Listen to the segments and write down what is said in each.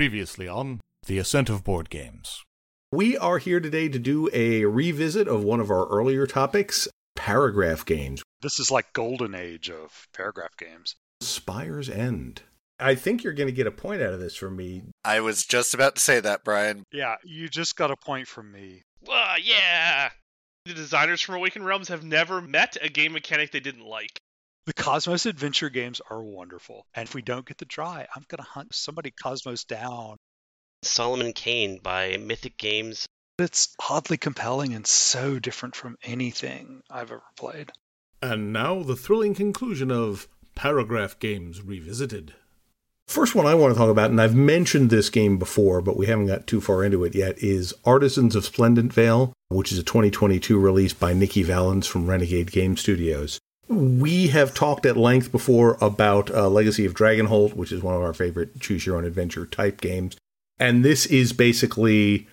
Previously on The Ascent of Board Games. We are here today to do a revisit of one of our earlier topics, paragraph games. This is like golden age of paragraph games. Spire's End. I think you're going to get a point out of this from me. I was just about to say that, Brian. Yeah, you just got a point from me. Uh, yeah. The designers from Awakened Realms have never met a game mechanic they didn't like. The Kosmos adventure games are wonderful. And if we don't get the dry, I'm going to hunt somebody Kosmos down. Solomon Kane by Mythic Games. It's oddly compelling and so different from anything I've ever played. And now the thrilling conclusion of Paragraph Games Revisited. First one I want to talk about, and I've mentioned this game before, but we haven't got too far into it yet, is Artisans of Splendent Vale, which is a 2022 release by Nikki Valens from Renegade Game Studios. We have talked at length before about uh, Legacy of Dragonholt, which is one of our favorite choose your own adventure type games. And this is basically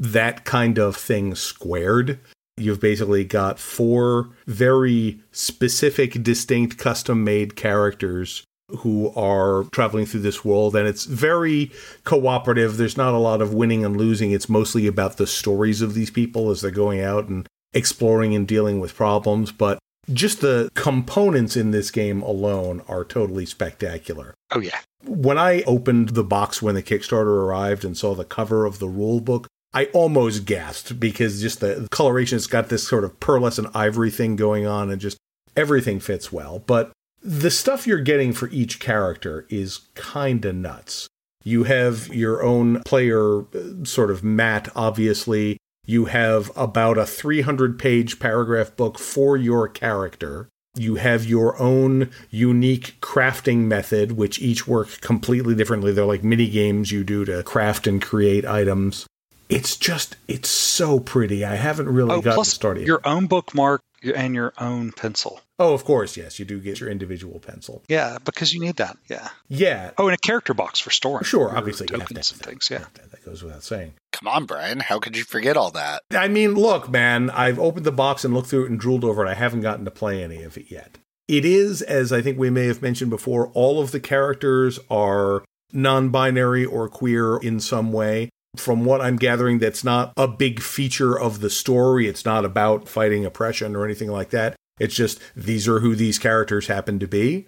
that kind of thing squared. You've basically got four very specific, distinct, custom made characters who are traveling through this world. And it's very cooperative. There's not a lot of winning and losing. It's mostly about the stories of these people as they're going out and exploring and dealing with problems. But just the components in this game alone are totally spectacular. Oh, yeah. When I opened the box when the Kickstarter arrived and saw the cover of the rule book, I almost gasped because just the coloration, it's got this sort of pearlescent ivory thing going on and just everything fits well. But the stuff you're getting for each character is kind of nuts. You have your own player, uh, sort of Matt, obviously. You have about a 300 page paragraph book for your character. You have your own unique crafting method, which each work completely differently. They're like mini games you do to craft and create items. It's just, it's so pretty. I haven't really Oh, gotten plus started. your own bookmark and your own pencil. oh, of course, yes, you do get your individual pencil. Yeah, because you need that. Yeah. Yeah, Oh, and a character box for storing. Sure, obviously you have to tokens and things. Yeah. That, that goes without saying. Come on, Brian. How could you forget all that? I mean, look, man, I've opened the box and looked through it and drooled over it. I haven't gotten to play any of it yet. It is, as I think we may have mentioned before, all of the characters are non binary or queer in some way. From what I'm gathering, that's not a big feature of the story. It's not about fighting oppression or anything like that. It's just these are who these characters happen to be.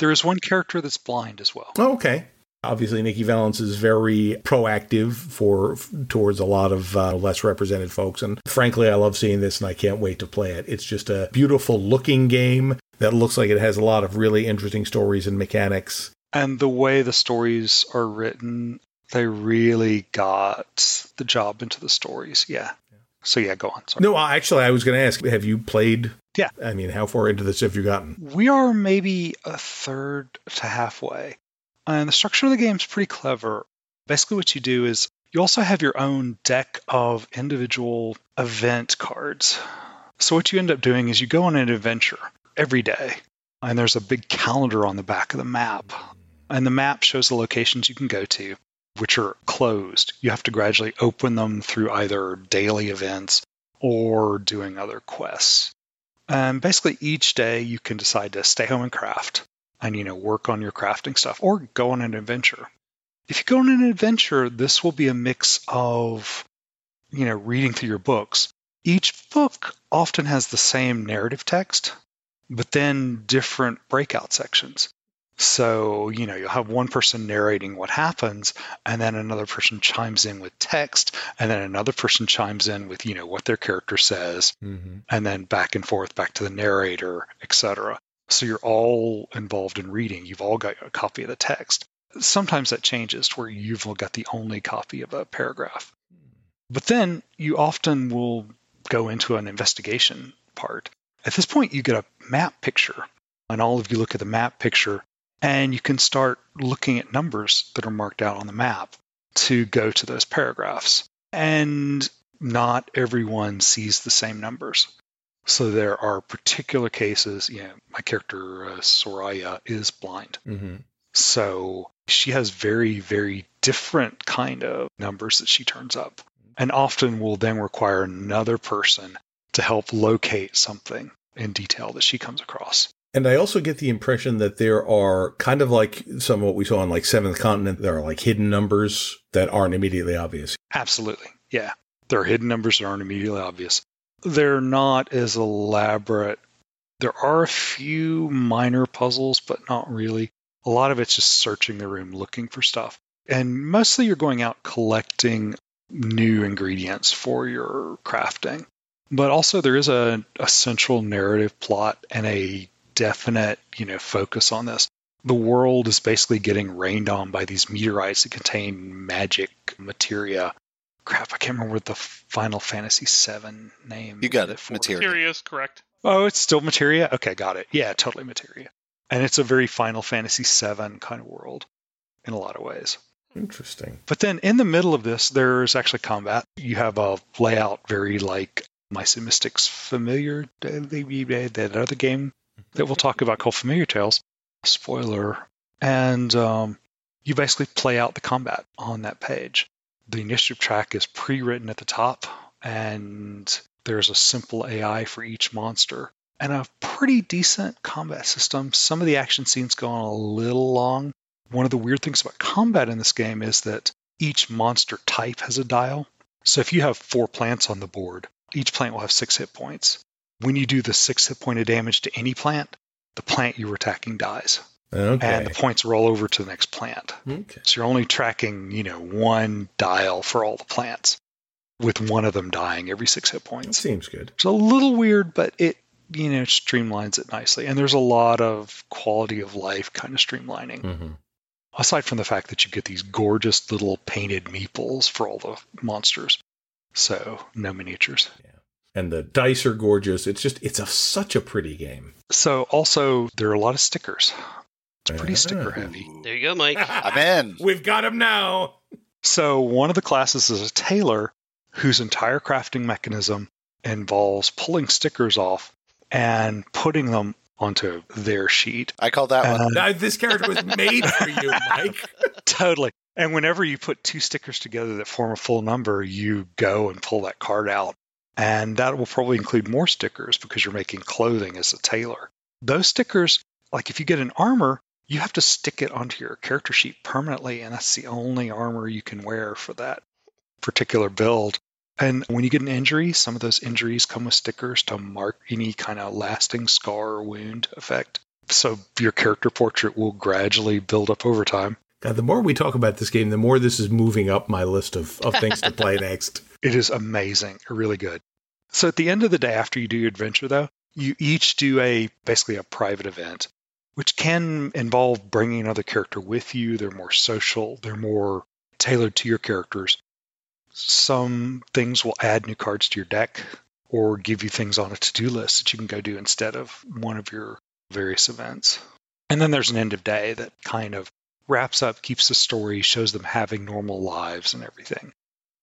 There is one character that's blind as well. Oh, okay. Obviously, Nikki Valens is very proactive for towards a lot of uh, less represented folks, and frankly, I love seeing this, and I can't wait to play it. It's just a beautiful looking game that looks like it has a lot of really interesting stories and mechanics. And the way the stories are written, they really got the job into the stories. Yeah. So yeah, go on. Sorry. No, actually, I was going to ask: Have you played? Yeah. I mean, how far into this have you gotten? We are maybe a third to halfway. And the structure of the game is pretty clever. Basically, what you do is you also have your own deck of individual event cards. So, what you end up doing is you go on an adventure every day, and there's a big calendar on the back of the map. And the map shows the locations you can go to, which are closed. You have to gradually open them through either daily events or doing other quests. And basically, each day you can decide to stay home and craft and, you know, work on your crafting stuff or go on an adventure. If you go on an adventure, this will be a mix of, you know, reading through your books. Each book often has the same narrative text, but then different breakout sections. So, you know, you'll have one person narrating what happens, and then another person chimes in with text, and then another person chimes in with, you know, what their character says, Mm-hmm. and then back and forth back to the narrator, etc. So you're all involved in reading. You've all got a copy of the text. Sometimes that changes to where you've got the only copy of a paragraph. Hmm. But then you often will go into an investigation part. At this point, you get a map picture and all of you look at the map picture and you can start looking at numbers that are marked out on the map to go to those paragraphs. And not everyone sees the same numbers. So there are particular cases, you know, my character uh, Soraya is blind. Mm-hmm. So she has very, very different kind of numbers that she turns up, and often will then require another person to help locate something in detail that she comes across. And I also get the impression that there are kind of like some of what we saw on like Seventh Continent, there are like hidden numbers that aren't immediately obvious. Absolutely. Yeah. There are hidden numbers that aren't immediately obvious. They're not as elaborate. There are a few minor puzzles, but not really. A lot of it's just searching the room looking for stuff. And mostly you're going out collecting new ingredients for your crafting. But also there is a, a central narrative plot and a definite, you know, focus on this. The world is basically getting rained on by these meteorites that contain magic materia. Crap, I can't remember what the Final Fantasy VII name. You got it, for. materia. Materia is correct. Oh, it's still materia? Okay, got it. Yeah, totally materia. And it's a very Final Fantasy VII kind of world in a lot of ways. Interesting. But then in the middle of this, there's actually combat. You have a layout very like Mice and Mystics Familiar, that other game that we'll talk about called Familiar Tales. Spoiler. And um, you basically play out the combat on that page. The initiative track is pre written at the top, and there's a simple AI for each monster and a pretty decent combat system. Some of the action scenes go on a little long. One of the weird things about combat in this game is that each monster type has a dial. So if you have four plants on the board, each plant will have six hit points. When you do the six hit point of damage to any plant, the plant you were attacking dies. Okay. And the points roll over to the next plant. okay. So you're only tracking, you know, one dial for all the plants, with one of them dying every six hit That points. seems good. It's a little weird, but it you know streamlines it nicely, and there's a lot of quality of life kind of streamlining. Mm-hmm. Aside from the fact that you get these gorgeous little painted meeples for all the monsters, so no miniatures. Yeah And the dice are gorgeous. It's just, it's a, such a pretty game. So also there are a lot of stickers. It's pretty sticker heavy. There you go, Mike. I'm in. We've got him now. So one of the classes is a tailor whose entire crafting mechanism involves pulling stickers off and putting them onto their sheet. I call that one. Uh, Now, this character was made for you, Mike. totally. And whenever you put two stickers together that form a full number, you go and pull that card out. And that will probably include more stickers because you're making clothing as a tailor. Those stickers, like if you get an armor, you have to stick it onto your character sheet permanently, and that's the only armor you can wear for that particular build. And when you get an injury, some of those injuries come with stickers to mark any kind of lasting scar or wound effect. So your character portrait will gradually build up over time. God, the more we talk about this game, the more this is moving up my list of, of things to play next. It is amazing, really good. So at the end of the day, after you do your adventure, though, you each do a basically a private event, which can involve bringing another character with you. They're more social. They're more tailored to your characters. Some things will add new cards to your deck or give you things on a to-do list that you can go do instead of one of your various events. And then there's an end of day that kind of wraps up, keeps the story, shows them having normal lives and everything.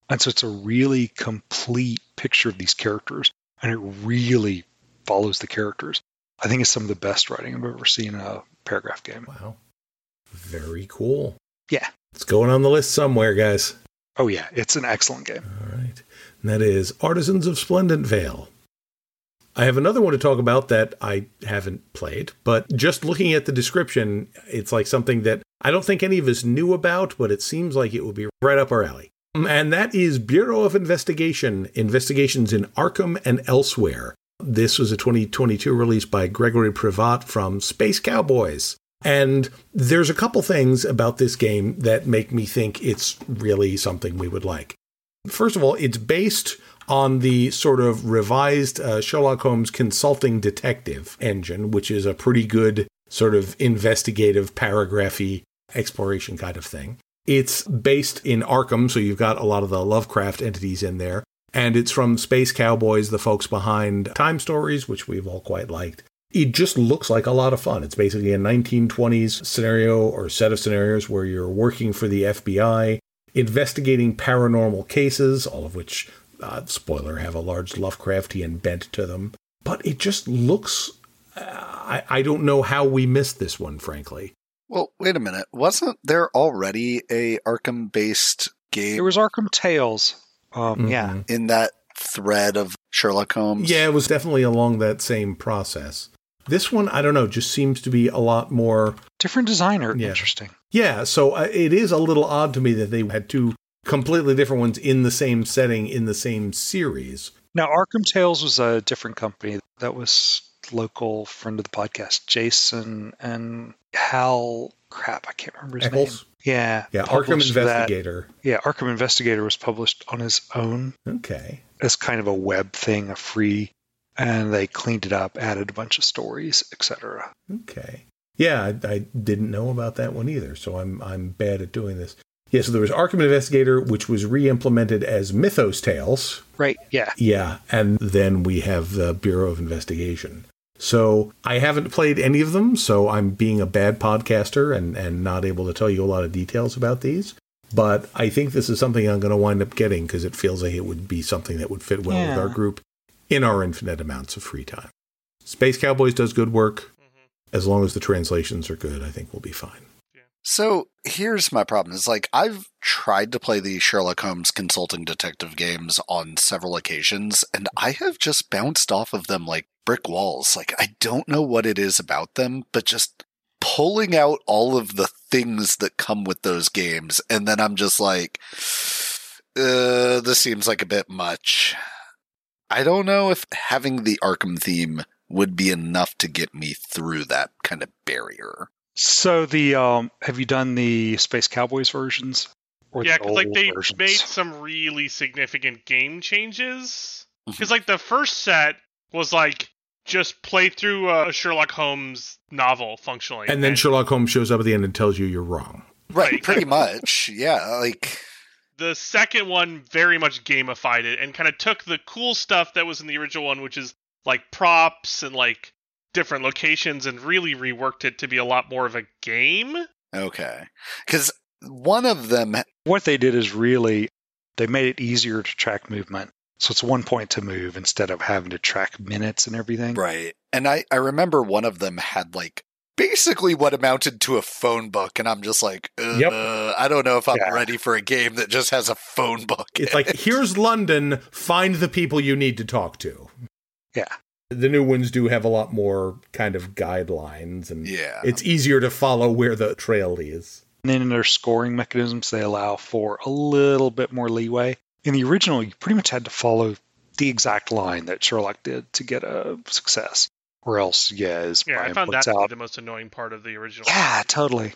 And so it's a really complete picture of these characters, and it really follows the characters. I think it's some of the best writing I've ever seen in a paragraph game. Wow. Very cool. Yeah. It's going on the list somewhere, guys. Oh, yeah, it's an excellent game. All right. And that is Artisans of Splendent Vale. I have another one to talk about that I haven't played, but just looking at the description, it's like something that I don't think any of us knew about, but it seems like it would be right up our alley. And that is Bureau of Investigation Investigations in Arkham and Elsewhere. This was a 2022 release by Gregory Privat from Space Cowboys. And there's a couple things about this game that make me think it's really something we would like. First of all, it's based on the sort of revised uh, Sherlock Holmes consulting detective engine, which is a pretty good sort of investigative, paragraphy exploration kind of thing. It's based in Arkham, so you've got a lot of the Lovecraft entities in there. And it's from Space Cowboys, the folks behind Time Stories, which we've all quite liked. It just looks like a lot of fun. It's basically a 1920s scenario or set of scenarios where you're working for the FBI, investigating paranormal cases, all of which, uh, spoiler, have a large Lovecraftian bent to them. But it just looks. Uh, I, I don't know how we missed this one, frankly. Well, wait a minute. Wasn't there already a Arkham based game There was Arkham Tales. Um, Yeah. Mhm. in that thread of Sherlock Holmes? Yeah, it was definitely along that same process. This one, I don't know, just seems to be a lot more. Different designer. Yeah. Interesting. Yeah, so uh, it is a little odd to me that they had two completely different ones in the same setting in the same series. Now, Arkham Tales was a different company. That was local friend of the podcast, Jason and Hal. Crap, I can't remember his Eccles? name. Yeah. Yeah, Arkham published that. Investigator. Yeah, Arkham Investigator was published on his own Okay. as kind of a web thing, a free, and they cleaned it up, added a bunch of stories, etc. Okay. Yeah, I, I didn't know about that one either, so I'm I'm bad at doing this. Yeah, so there was Arkham Investigator, which was re-implemented as Mythos Tales. Right. Yeah. Yeah, and then we have the Bureau of Investigation. So I haven't played any of them, so I'm being a bad podcaster and, and not able to tell you a lot of details about these. But I think this is something I'm going to wind up getting because it feels like it would be something that would fit well with our group in our infinite amounts of free time. Space Cowboys does good work. Mm-hmm. As long as the translations are good, I think we'll be fine. So here's my problem. It's like I've tried to play the Sherlock Holmes consulting detective games on several occasions, and I have just bounced off of them like brick walls. Like I don't know what it is about them, but just pulling out all of the things that come with those games, and then I'm just like, uh, this seems like a bit much. I don't know if having the Arkham theme would be enough to get me through that kind of barrier. So the um, have you done the Space Cowboys versions? Or yeah, the like they versions? made some really significant game changes. Because like the first set was like just play through a Sherlock Holmes novel functionally, And then Sherlock Holmes shows up at the end and tells you you're wrong. Right, Right. pretty much. Yeah, like the second one very much gamified it and kind of took the cool stuff that was in the original one, which is like props and like different locations, and really reworked it to be a lot more of a game. okay. Cuz one of them what they did is really they made it easier to track movement. So it's one point to move instead of having to track minutes and everything. right. And I I remember one of them had like basically what amounted to a phone book and I'm just like uh, Yep. I don't know if I'm Yeah. ready for a game that just has a phone book. It's in like, it. here's London, find the people you need to talk to. Yeah. The new ones do have a lot more kind of guidelines, and Yeah. it's easier to follow where the trail is. And then in their scoring mechanisms, they allow for a little bit more leeway. In the original, you pretty much had to follow the exact line that Sherlock did to get a success. Or else, yeah, as Yeah, Brian I found that to be out. the most annoying part of the original. Yeah, totally.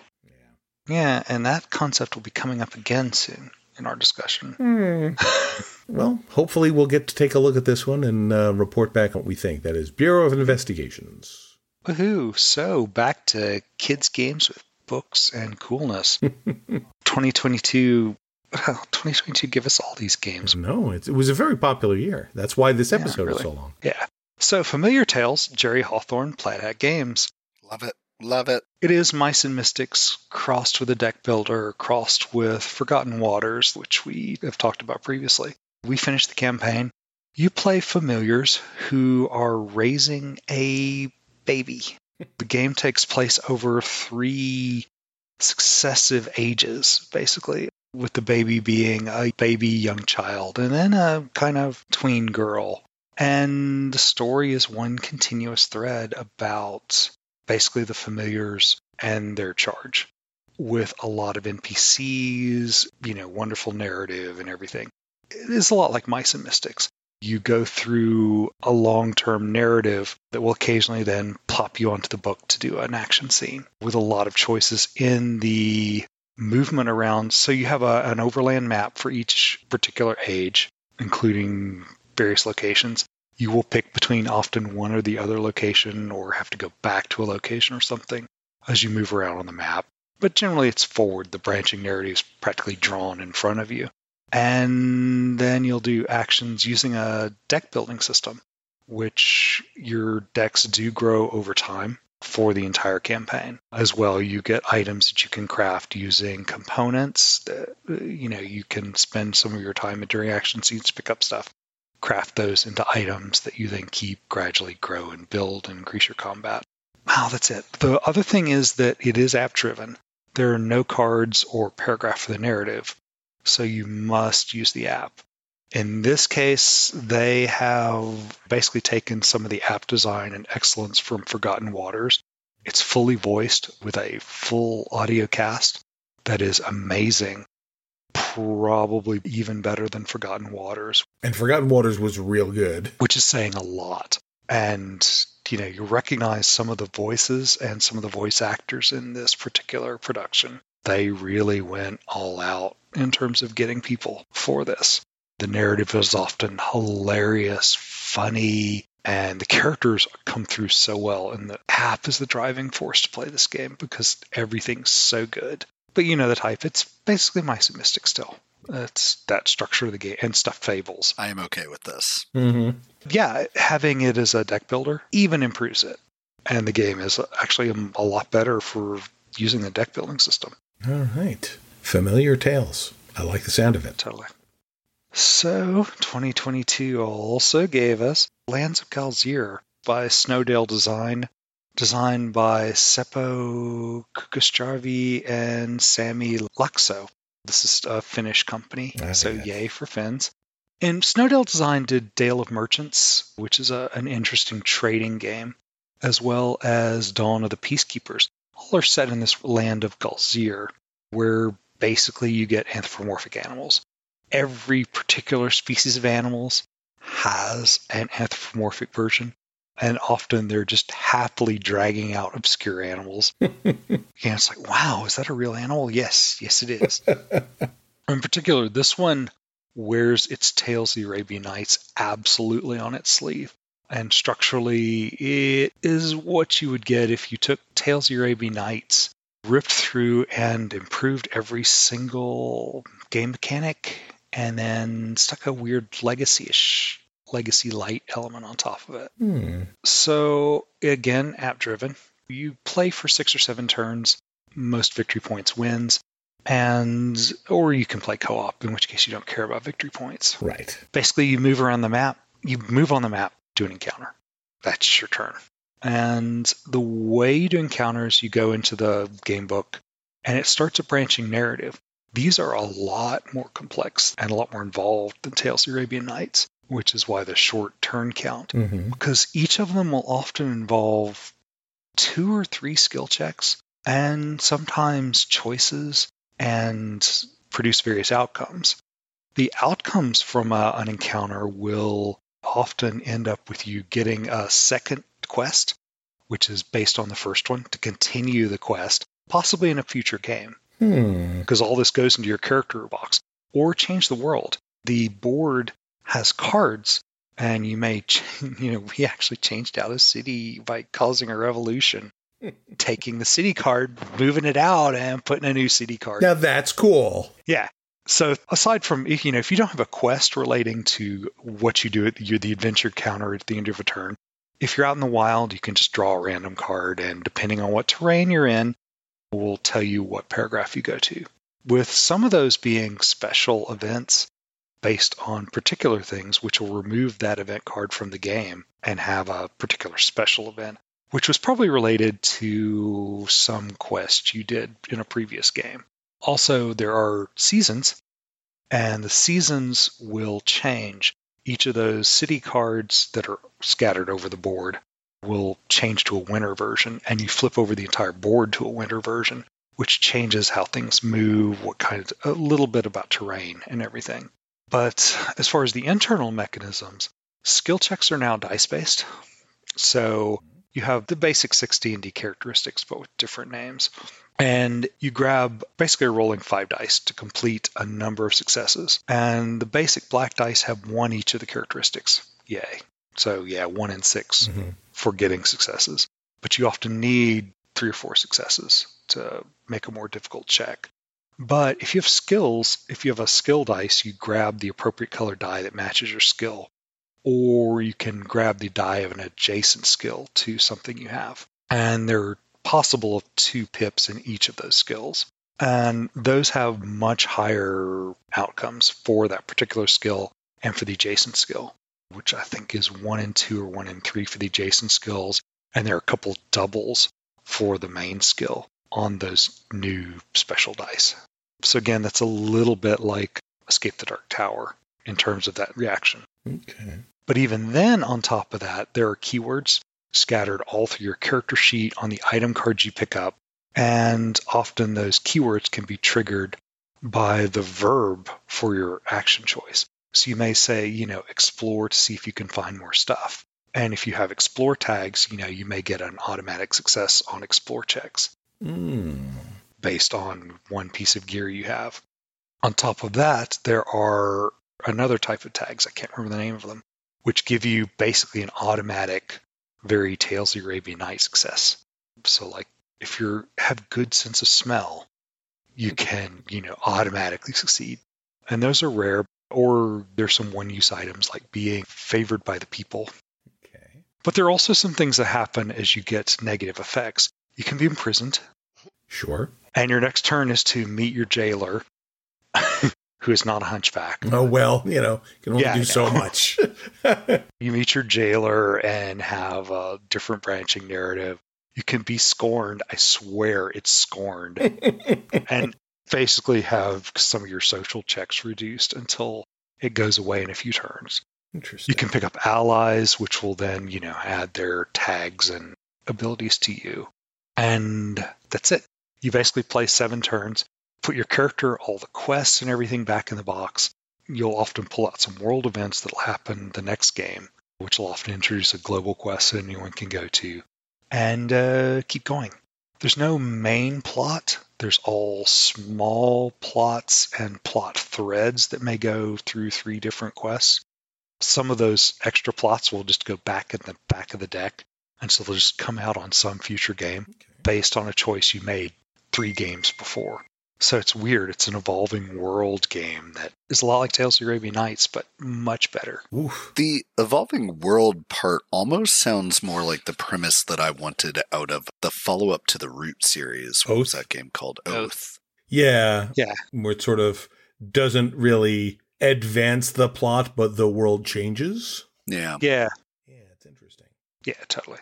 Yeah, and that concept will be coming up again soon in our discussion. Hmm. Well, hopefully, we'll get to take a look at this one and uh, report back what we think. That is Bureau of Investigations. Woohoo! So back to kids' games with books and coolness. 2022. Well, 2022 give us all these games. No, it, it was a very popular year. That's why this Yeah, episode is so long. Yeah. So familiar tales, Jerry Hawthorne, Plaid Hat Games. Love it. Love it. It is Mice and Mystics crossed with a deck builder, crossed with Forgotten Waters, which we have talked about previously. We finish the campaign. You play familiars who are raising a baby. the game takes place over three successive ages, basically, with the baby being a baby young child and then a kind of tween girl. And the story is one continuous thread about basically the familiars and their charge with a lot of NPCs, you know, wonderful narrative and everything. It is a lot like Mice and Mystics. You go through a long term narrative that will occasionally then pop you onto the book to do an action scene with a lot of choices in the movement around. So you have a, an overland map for each particular age, including various locations you will pick between often one or the other location or have to go back to a location or something as you move around on the map. But generally, it's forward. The branching narrative is practically drawn in front of you. And then you'll do actions using a deck building system which your decks do grow over time for the entire campaign. As well, you get items that you can craft using components. That, you know, you can spend some of your time during action scenes to pick up stuff, craft those into items that you then keep gradually grow and build and increase your combat. Wow, that's it. The other thing is that it is app driven. There are no cards or paragraph for the narrative, so you must use the app. In this case, they have basically taken some of the app design and excellence from Forgotten Waters. It's fully voiced with a full audio cast that is amazing. Probably even better than Forgotten Waters. And Forgotten Waters was real good. Which is saying a lot. And, you know, you recognize some of the voices and some of the voice actors in this particular production. They really went all out in terms of getting people for this. The narrative is often hilarious, funny, and the characters come through so well. And the app is the driving force to play this game because everything's so good. But you know the type. It's basically Mice and Mystic still. It's that structure of the game and stuff fables. I am okay with this. Mm-hmm. Yeah, having it as a deck builder even improves it. And the game is actually a, a lot better for using the deck building system. All right. Familiar tales. I like the sound of it. Totally. So, 2022 also gave us Lands of Galzyr by Snowdale Design, designed by Seppo Kuukasjärvi and Sami Laakso. This is a Finnish company, Ah, so yes. yay for Finns. And Snowdale Design did Dale of Merchants, which is a, an interesting trading game, as well as Dawn of the Peacekeepers. All are set in this land of Galzyr, where basically you get anthropomorphic animals every particular species of animals has an anthropomorphic version. And often they're just happily dragging out obscure animals. and it's like, wow, is that a real animal? Yes, yes, it is. In particular, this one wears its Tales of the Arabian Nights absolutely on its sleeve. And structurally, it is what you would get if you took Tales of the Arabian Nights, ripped through and improved every single game mechanic, and then stuck a weird legacy-ish, legacy light element on top of it. Hmm. So again, app driven. You play for six or seven turns. Most victory points wins, and or you can play co-op, in which case you don't care about victory points. Right. Basically, you move around the map. You move on the map, do an encounter. That's your turn. And the way you do encounters, you go into the game book, and it starts a branching narrative. These are a lot more complex and a lot more involved than Tales of the Arabian Nights, which is why the short turn count Mm-hmm. because each of them will often involve two or three skill checks and sometimes choices and produce various outcomes. The outcomes from a, an encounter will often end up with you getting a second quest, which is based on the first one, to continue the quest, possibly in a future game Hmm. because all this goes into your character box or change the world. The board has cards, and you may, ch- you know, we actually changed out a city by causing a revolution, taking the city card, moving it out, and putting a new city card. Now that's cool. Yeah. So aside from if you know if you don't have a quest relating to what you do at the, the adventure counter at the end of a turn, if you're out in the wild, you can just draw a random card, and depending on what terrain you're in, will tell you what paragraph you go to. With some of those being special events based on particular things, which will remove that event card from the game and have a particular special event, which was probably related to some quest you did in a previous game. Also, there are seasons, and the seasons will change. Each of those city cards that are scattered over the board will change to a winter version, and you flip over the entire board to a winter version, which changes how things move, what kind of a little bit about terrain and everything. But as far as the internal mechanisms, skill checks are now dice based. So you have the basic 6D&D characteristics, but with different names. And you grab basically rolling five dice to complete a number of successes. And the basic black dice have one each of the characteristics. Yay. So yeah, one in 6 Mhm. for getting successes. But you often need three or four successes to make a more difficult check. But if you have skills, if you have a skill dice, you grab the appropriate color die that matches your skill. or you can grab the die of an adjacent skill to something you have. And there are possible of two pips in each of those skills. And those have much higher outcomes for that particular skill and for the adjacent skill, which I think is one in two or one in three for the adjacent skills. And there are a couple doubles for the main skill on those new special dice. So again, that's a little bit like Escape the Dark Tower in terms of that reaction. Okay. But even then, on top of that, there are keywords scattered all through your character sheet on the item cards you pick up. And often those keywords can be triggered by the verb for your action choice. So you may say, you know, explore to see if you can find more stuff. And if you have explore tags, you know, you may get an automatic success on explore checks Mm. based on one piece of gear you have. On top of that, there are another type of tags, I can't remember the name of them, which give you basically an automatic, very Tales of Arabian Night success. So, like, if you have good sense of smell, you mm-hmm. can, you know, automatically succeed. And those are rare, or there's some one use items like being favored by the people. Okay. But there are also some things that happen as you get negative effects. You can be imprisoned, Sure. and your next turn is to meet your jailer, who is not a hunchback. Oh well, you know, you can only Yeah, do so much. You meet your jailer and have a different branching narrative. You can be scorned. I swear it's scorned. and basically have some of your social checks reduced until it goes away in a few turns. Interesting. You can pick up allies, which will then, you know, add their tags and abilities to you. And that's it. You basically play seven turns, put your character, all the quests and everything back in the box. You'll often pull out some world events that'll happen the next game, which will often introduce a global quest that anyone can go to, and uh, keep going. There's no main plot. There's all small plots and plot threads that may go through three different quests. Some of those extra plots will just go back in the back of the deck, and so they'll just come out on some future game based on a choice you made three games before. So it's weird. It's an evolving world game that is a lot like Tales of the Arabian Nights, but much better. Oof. The evolving world part almost sounds more like the premise that I wanted out of the follow up to the Root series. What was that game called? Oath. Oath. Yeah. Yeah. Where it sort of doesn't really advance the plot, but the world changes. Yeah. Yeah, Yeah, it's interesting. yeah, totally.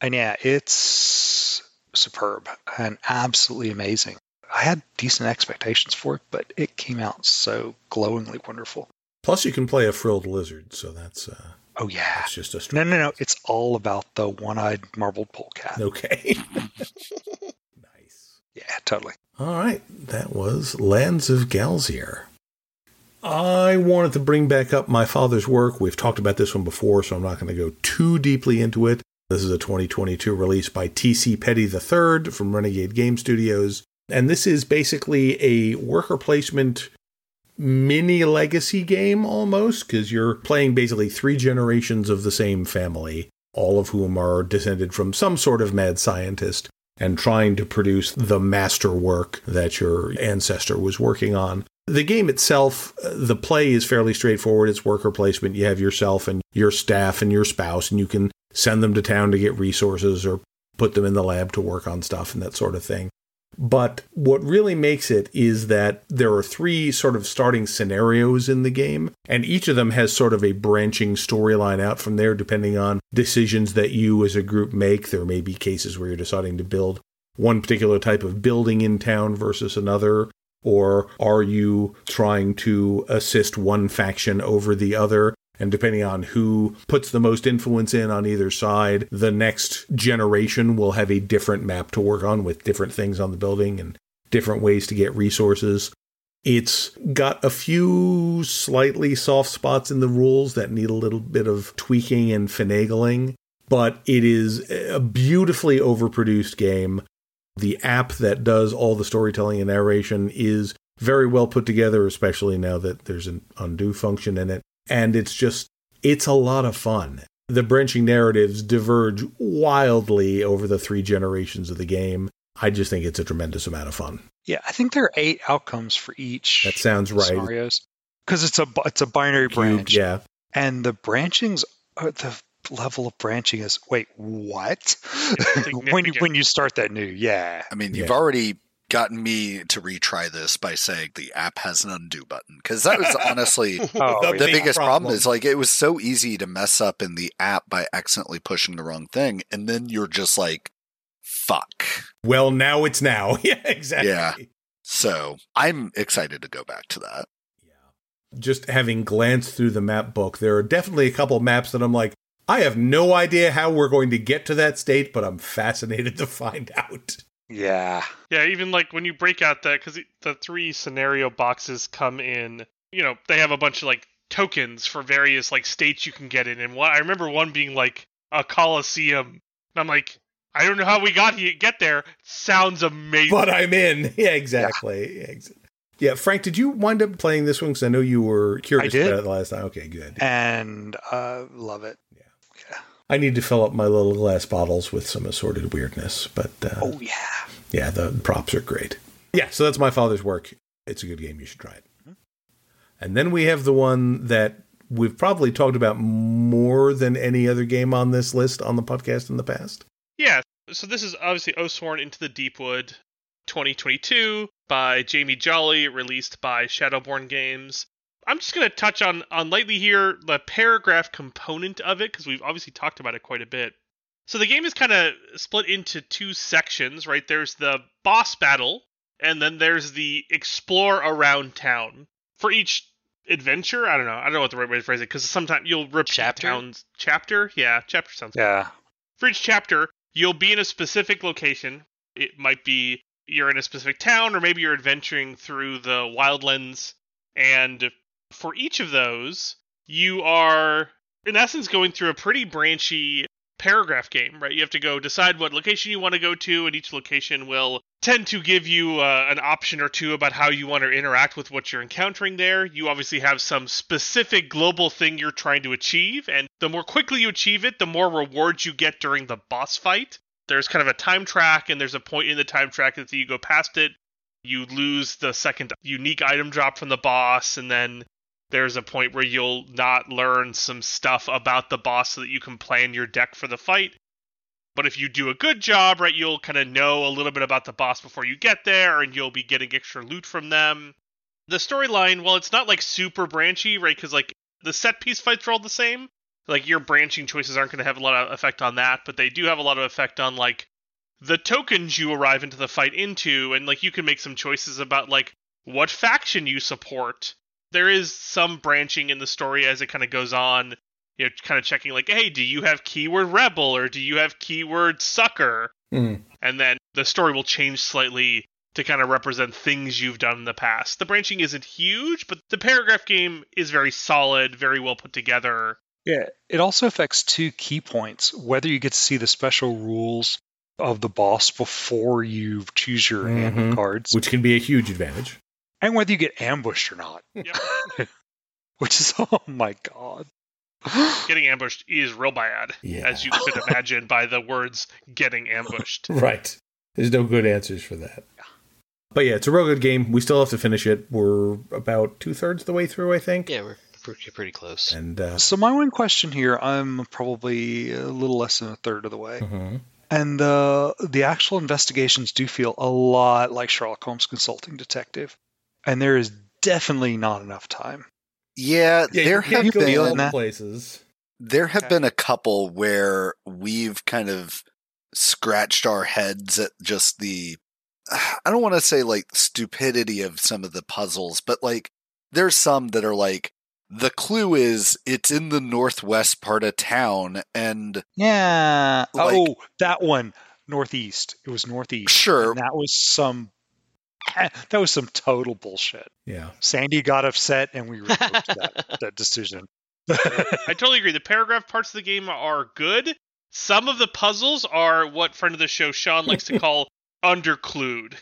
And yeah, it's superb and absolutely amazing. I had decent expectations for it, but it came out so glowingly wonderful. Plus, you can play a frilled lizard, so that's uh, Oh yeah. it's just a No, no, no. It's all about the one-eyed marbled polecat. Okay. nice. Yeah, totally. All right, that was Lands of Galzyr. I wanted to bring back up my father's work. We've talked about this one before, so I'm not going to go too deeply into it. This is a 2022 release by TC Petty III from Renegade Game Studios. And this is basically a worker placement mini legacy game almost, because you're playing basically three generations of the same family, all of whom are descended from some sort of mad scientist and trying to produce the masterwork that your ancestor was working on. The game itself, uh, the play is fairly straightforward. It's worker placement. You have yourself and your staff and your spouse, and you can send them to town to get resources or put them in the lab to work on stuff and that sort of thing. But what really makes it is that there are three sort of starting scenarios in the game, and each of them has sort of a branching storyline out from there, depending on decisions that you as a group make. There may be cases where you're deciding to build one particular type of building in town versus another, or are you trying to assist one faction over the other? And depending on who puts the most influence in on either side, the next generation will have a different map to work on with different things on the building and different ways to get resources. It's got a few slightly soft spots in the rules that need a little bit of tweaking and finagling, but it is a beautifully overproduced game. The app that does all the storytelling and narration is very well put together, especially now that there's an undo function in it. And it's just, it's a lot of fun. The branching narratives diverge wildly over the three generations of the game. I just think it's a tremendous amount of fun. Yeah, I think there are eight outcomes for each That sounds right. scenarios because it's a it's a binary Cube, branch. yeah. And the branchings, are the level of branching is wait, what? when you when you start that new, yeah. I mean, you've Yeah. already gotten me to retry this by saying the app has an undo button because that was honestly Oh, The the biggest problem. problem. is like it was so easy to mess up in the app by accidentally pushing the wrong thing and then you're just like fuck Well, now it's now. yeah, exactly. Yeah. so i'm excited to go back to that yeah Just having glanced through the map book, there are definitely a couple maps that I'm like, I have no idea how we're going to get to that state, but I'm fascinated to find out. Yeah. Yeah, even like when you break out that because the three scenario boxes come in, you know, they have a bunch of like tokens for various like states you can get in, and one I remember one being like a coliseum, and I'm like, I don't know how we got here, get there. Sounds amazing. But I'm in. Yeah, exactly. Yeah, Yeah, Frank, did you wind up playing this one? Because I know you were curious about it the last time. Okay, good. And uh love it. I need to fill up my little glass bottles with some assorted weirdness, but uh, Oh yeah. yeah, the props are great. Yeah, so that's my father's work. It's a good game. You should try it. And then we have the one that we've probably talked about more than any other game on this list on the podcast in the past. Yeah, so this is obviously Oathsworn Into the Deepwood 2022 by Jamie Jolly, released by Shadowborn Games. I'm just going to touch on, on lightly here the paragraph component of it, because we've obviously talked about it quite a bit. So the game is kind of split into two sections, right? There's the boss battle, and then there's the explore around town. For each adventure, I don't know. I don't know what the right way to phrase it, because sometimes you'll repeat Chapter? towns. Chapter? Yeah, chapter sounds Yeah. for each chapter, you'll be in a specific location. It might be you're in a specific town, or maybe you're adventuring through the wildlands. And for each of those, you are, in essence, going through a pretty branchy paragraph game, right? You have to go decide what location you want to go to, and each location will tend to give you uh, an option or two about how you want to interact with what you're encountering there. You obviously have some specific global thing you're trying to achieve, and the more quickly you achieve it, the more rewards you get during the boss fight. There's kind of a time track, and there's a point in the time track that you go past it, you lose the second unique item drop from the boss, and then there's a point where you'll not learn some stuff about the boss so that you can plan your deck for the fight. But if you do a good job, right, you'll kind of know a little bit about the boss before you get there, and you'll be getting extra loot from them. The storyline, well, it's not like super branchy, right? Because like the set piece fights are all the same. Like your branching choices aren't going to have a lot of effect on that, but they do have a lot of effect on like the tokens you arrive into the fight into, and like you can make some choices about like what faction you support. There is some branching in the story as it kind of goes on. You know, kind of checking like, hey, do you have keyword rebel or do you have keyword sucker? Hmm. and then the story will change slightly to kind of represent things you've done in the past. The branching isn't huge, but the paragraph game is very solid, very well put together. Yeah. It also affects two key points whether you get to see the special rules of the boss before you choose your hand Mhm. cards, Which can be a huge advantage. And whether you get ambushed or not. Yep. Which is, oh my God. getting ambushed is real bad, Yeah. as you could imagine by the words getting ambushed. Right. There's no good answers for that. But yeah, it's a real good game. We still have to finish it. We're about two thirds the way through, I think. Yeah, we're pretty, pretty close. And uh, So, my one question here I'm probably a little less than a third of the way. mhm. And the the actual investigations do feel a lot like Sherlock Holmes Consulting Detective, and there is definitely not enough time. yeah, yeah, there have go feel all been places. there have Okay. been a couple where we've kind of scratched our heads at just the I don't want to say like stupidity of some of the puzzles, but like there's some that are like the clue is it's in the northwest part of town and Yeah. Like- oh, that one, northeast. It was northeast. sure And that was some. That was some total bullshit. Yeah. Sandy got upset, and we revoked that, that decision. I totally agree. The paragraph parts of the game are good. Some of the puzzles are what friend of the show Sean likes to call underclued.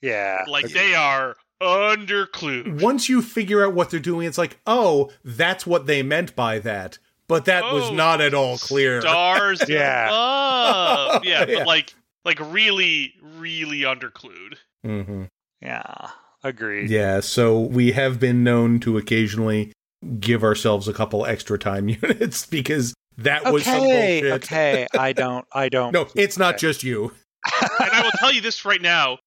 yeah. Like they are underclued. Once you figure out what they're doing, it's like, oh, that's what they meant by that. But that was Oh, not at all clear. Stars Yeah. above. Yeah, Yeah. but like like really, really underclued. hmm Yeah. Agreed. Yeah, so we have been known to occasionally give ourselves a couple extra time units because that was some Okay, bullshit. okay. I don't. I don't. No, it's not Okay. just you. and I will tell you this right now: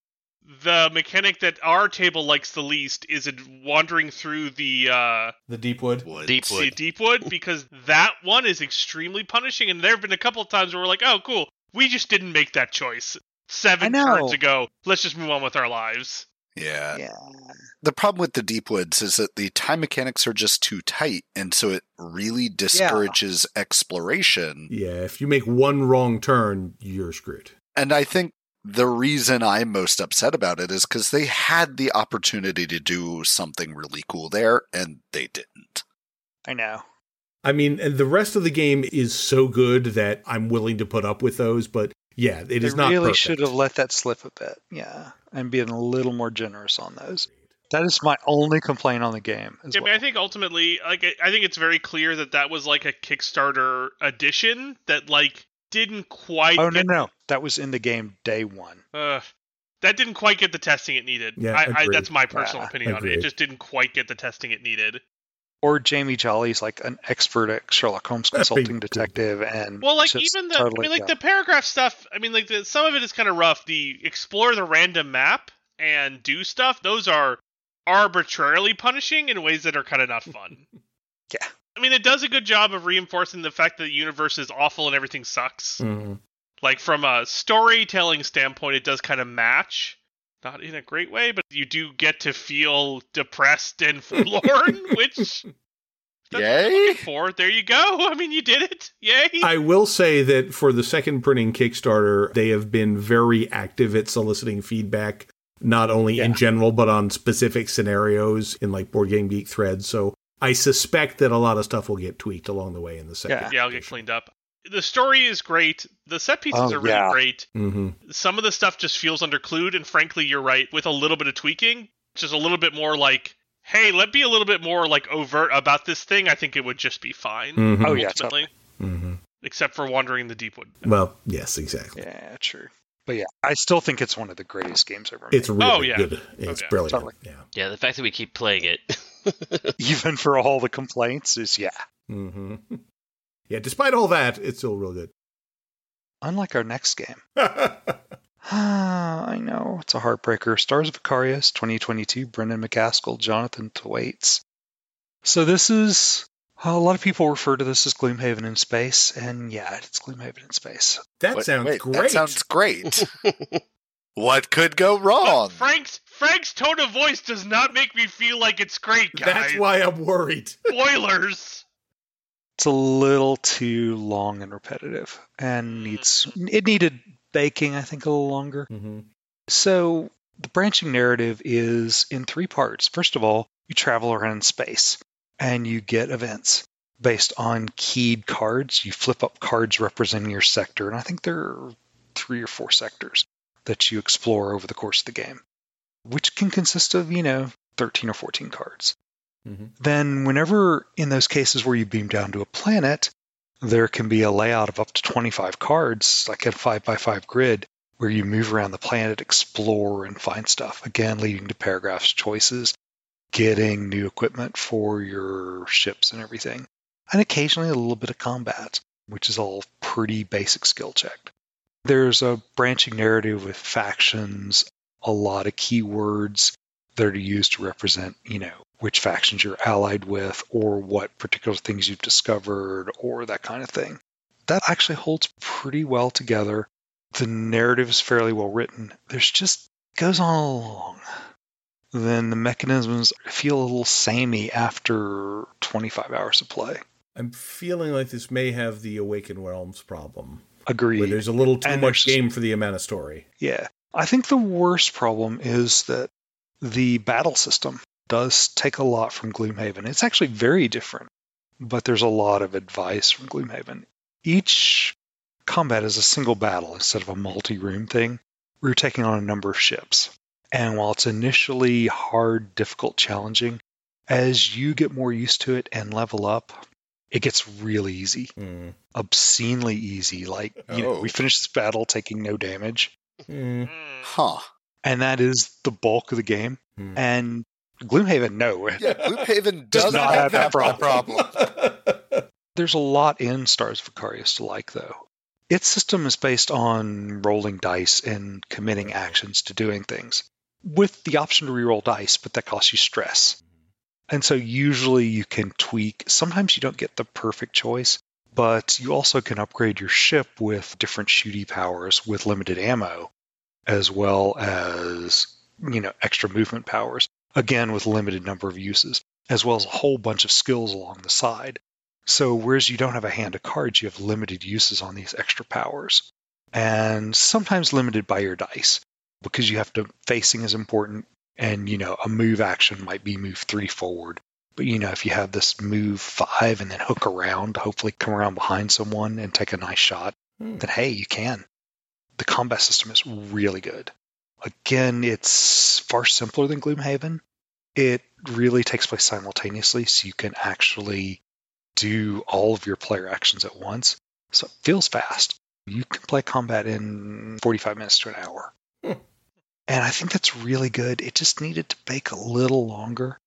the mechanic that our table likes the least is in wandering through the uh, The deep wood. Woods. Deep see, wood. Deepwood because that one is extremely punishing, and there have been a couple of times where we're like, "Oh, cool, we just didn't make that choice seven I know. turns ago. Let's just move on with our lives." Yeah. Yeah. The problem with the deep woods is that the time mechanics are just too tight, and so it really discourages exploration. Yeah, if you make one wrong turn, you're screwed. And I think the reason I'm most upset about it is because they had the opportunity to do something really cool there, and they didn't. I know. I mean, and the rest of the game is so good that I'm willing to put up with those, but yeah, it they is not really perfect. should have let that slip a bit. Yeah, and been a little more generous on those. That is my only complaint on the game. As Yeah, I mean, well. I think ultimately, like, I- I think it's very clear that that was like a Kickstarter edition that like didn't quite. oh no, get, no, that was in the game day one. Uh, that didn't quite get the testing it needed. Yeah, I, I, agreed. that's my personal Yeah, opinion on it. It just didn't quite get the testing it needed. Or Jamie Jolly's like an expert at Sherlock Holmes consulting detective, and Well, like even the, totally, I mean, like yeah. the paragraph stuff. I mean, like the, some of it is kind of rough. The explore the random map and do stuff. Those are arbitrarily punishing in ways that are kind of not fun. Yeah. I mean, it does a good job of reinforcing the fact that the universe is awful and everything sucks. Mhm. Like from a storytelling standpoint, it does kind of match. Not in a great way, but you do get to feel depressed and forlorn, which that's what I'm Yay! for. There you go. I mean, you did it. Yay! I will say that for the second printing Kickstarter, they have been very active at soliciting feedback, not only in general, but on specific scenarios in like Board Game Geek threads. So I suspect that a lot of stuff will get tweaked along the way in the second. Yeah, yeah, I'll get cleaned up. The story is great. The set pieces Oh, are really yeah. great. hmm Some of the stuff just feels underclued, and frankly, you're right. With a little bit of tweaking, just a little bit more like, hey, let be a little bit more like overt about this thing. I think it would just be fine. hmm Oh, yeah, ultimately, hmm except for wandering the deep wood. Well, yes, exactly. yeah, true. But yeah, I still think it's one of the greatest games ever made. It's really Oh, yeah. good. It's Okay. brilliant. Totally. Yeah. Yeah, the fact that we keep playing it. even for all the complaints is yeah. hmm Yeah. Despite all that, it's still real good. Unlike our next game. Ah, I know it's a heartbreaker. Stars of Akarios, 2022. Brendan McCaskill, Jonathan Thwaites. So this is a lot of people refer to this as Gloomhaven in space, and yeah, it's Gloomhaven in space. that Wait, sounds wait, great. That sounds great. what could go But wrong? Frank's Frank's tone of voice does not make me feel like it's great, guys. That's why I'm worried. Spoilers. It's a little too long and repetitive, and needs it needed baking. I think a little longer. hmm So the branching narrative is in three parts. First of all, you travel around space and you get events based on keyed cards. You flip up cards representing your sector, and I think there are three or four sectors that you explore over the course of the game, which can consist of, you know, 13 or 14 cards. Hmm Then, whenever in those cases where you beam down to a planet, there can be a layout of up to 25 cards, like a 5 by 5 grid, where you move around the planet, explore, and find stuff. Again, leading to paragraphs, choices, getting new equipment for your ships and everything. And occasionally a little bit of combat, which is all pretty basic skill checked. There's a branching narrative with factions, a lot of keywords that are used to represent, you know, which factions you're allied with or what particular things you've discovered or that kind of thing. That actually holds pretty well together. The narrative is fairly well written. There's just goes on along. Then the mechanisms feel a little samey after 25 hours of play. I'm feeling like this may have the Awakened Realms problem, where Agreed. there's a little too And much game for the amount of story. Yeah. I think the worst problem is that the battle system does take a lot from Gloomhaven. It's actually very different, but there's a lot of advice from Gloomhaven. Each combat is a single battle instead of a multi room thing where you're taking on a number of ships. And while it's initially hard, difficult, challenging, as you get more used to it and level up, it gets really easy, Mm. obscenely easy. Like, you know, Oh. we finished this battle taking no damage Mm. Mm. Huh. and that is the bulk of the game. Hmm. And Gloomhaven, no. Yeah, Gloomhaven Does does not have that that problem. There's a lot in Stars of Akarios to like, though. Its system is based on rolling dice and committing actions to doing things, with the option to reroll dice, but that costs you stress. And so usually you can tweak. Sometimes you don't get the perfect choice, but you also can upgrade your ship with different shooty powers with limited ammo, as well as you know extra movement powers. Again, with limited number of uses, as well as a whole bunch of skills along the side. So whereas you don't have a hand of cards, you have limited uses on these extra powers, and sometimes limited by your dice because you have to facing is important, and you know a move action might be move three forward. But you know if you have this move five and then hook around, hopefully come around behind someone and take a nice shot, Hmm. then hey, you can. The combat system is really good. Again, it's far simpler than Gloomhaven. It really takes place simultaneously, so you can actually do all of your player actions at once. So it feels fast. You can play combat in 45 minutes to an hour. Hmm. And I think that's really good. It just needed to bake a little longer.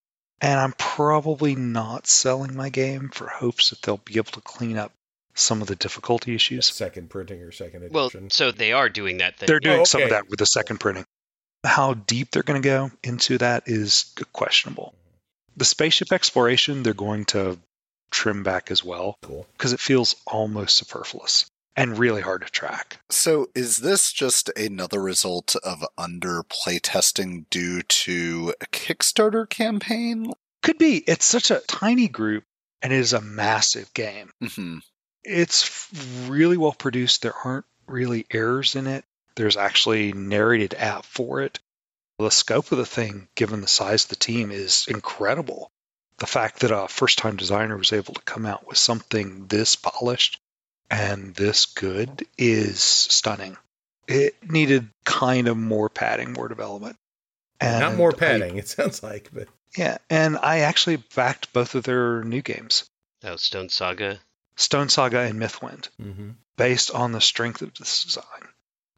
And I'm probably not selling my game for hopes that they'll be able to clean up some of the difficulty issues. second printing or second edition. Well, so they are doing that thing. They're doing Oh, some of that with the second printing. How deep they're going to go into that is questionable. The spaceship exploration, they're going to trim back as well cool. because it feels almost superfluous and really hard to track. So, is this just another result of under playtesting due to a Kickstarter campaign? Could be. It's such a tiny group and it is a massive game. hmm It's really well produced. There aren't really errors in it. There's actually narrated app for it. The scope of the thing, given the size of the team, is incredible. The fact that a first time designer was able to come out with something this polished and this good is stunning. It needed kind of more padding, more development. Not more I- padding, it sounds like, but yeah, and I actually backed both of their new games, Oh, Stone Saga. Stone Saga and Mythwind, mm-hmm. based on the strength of this design.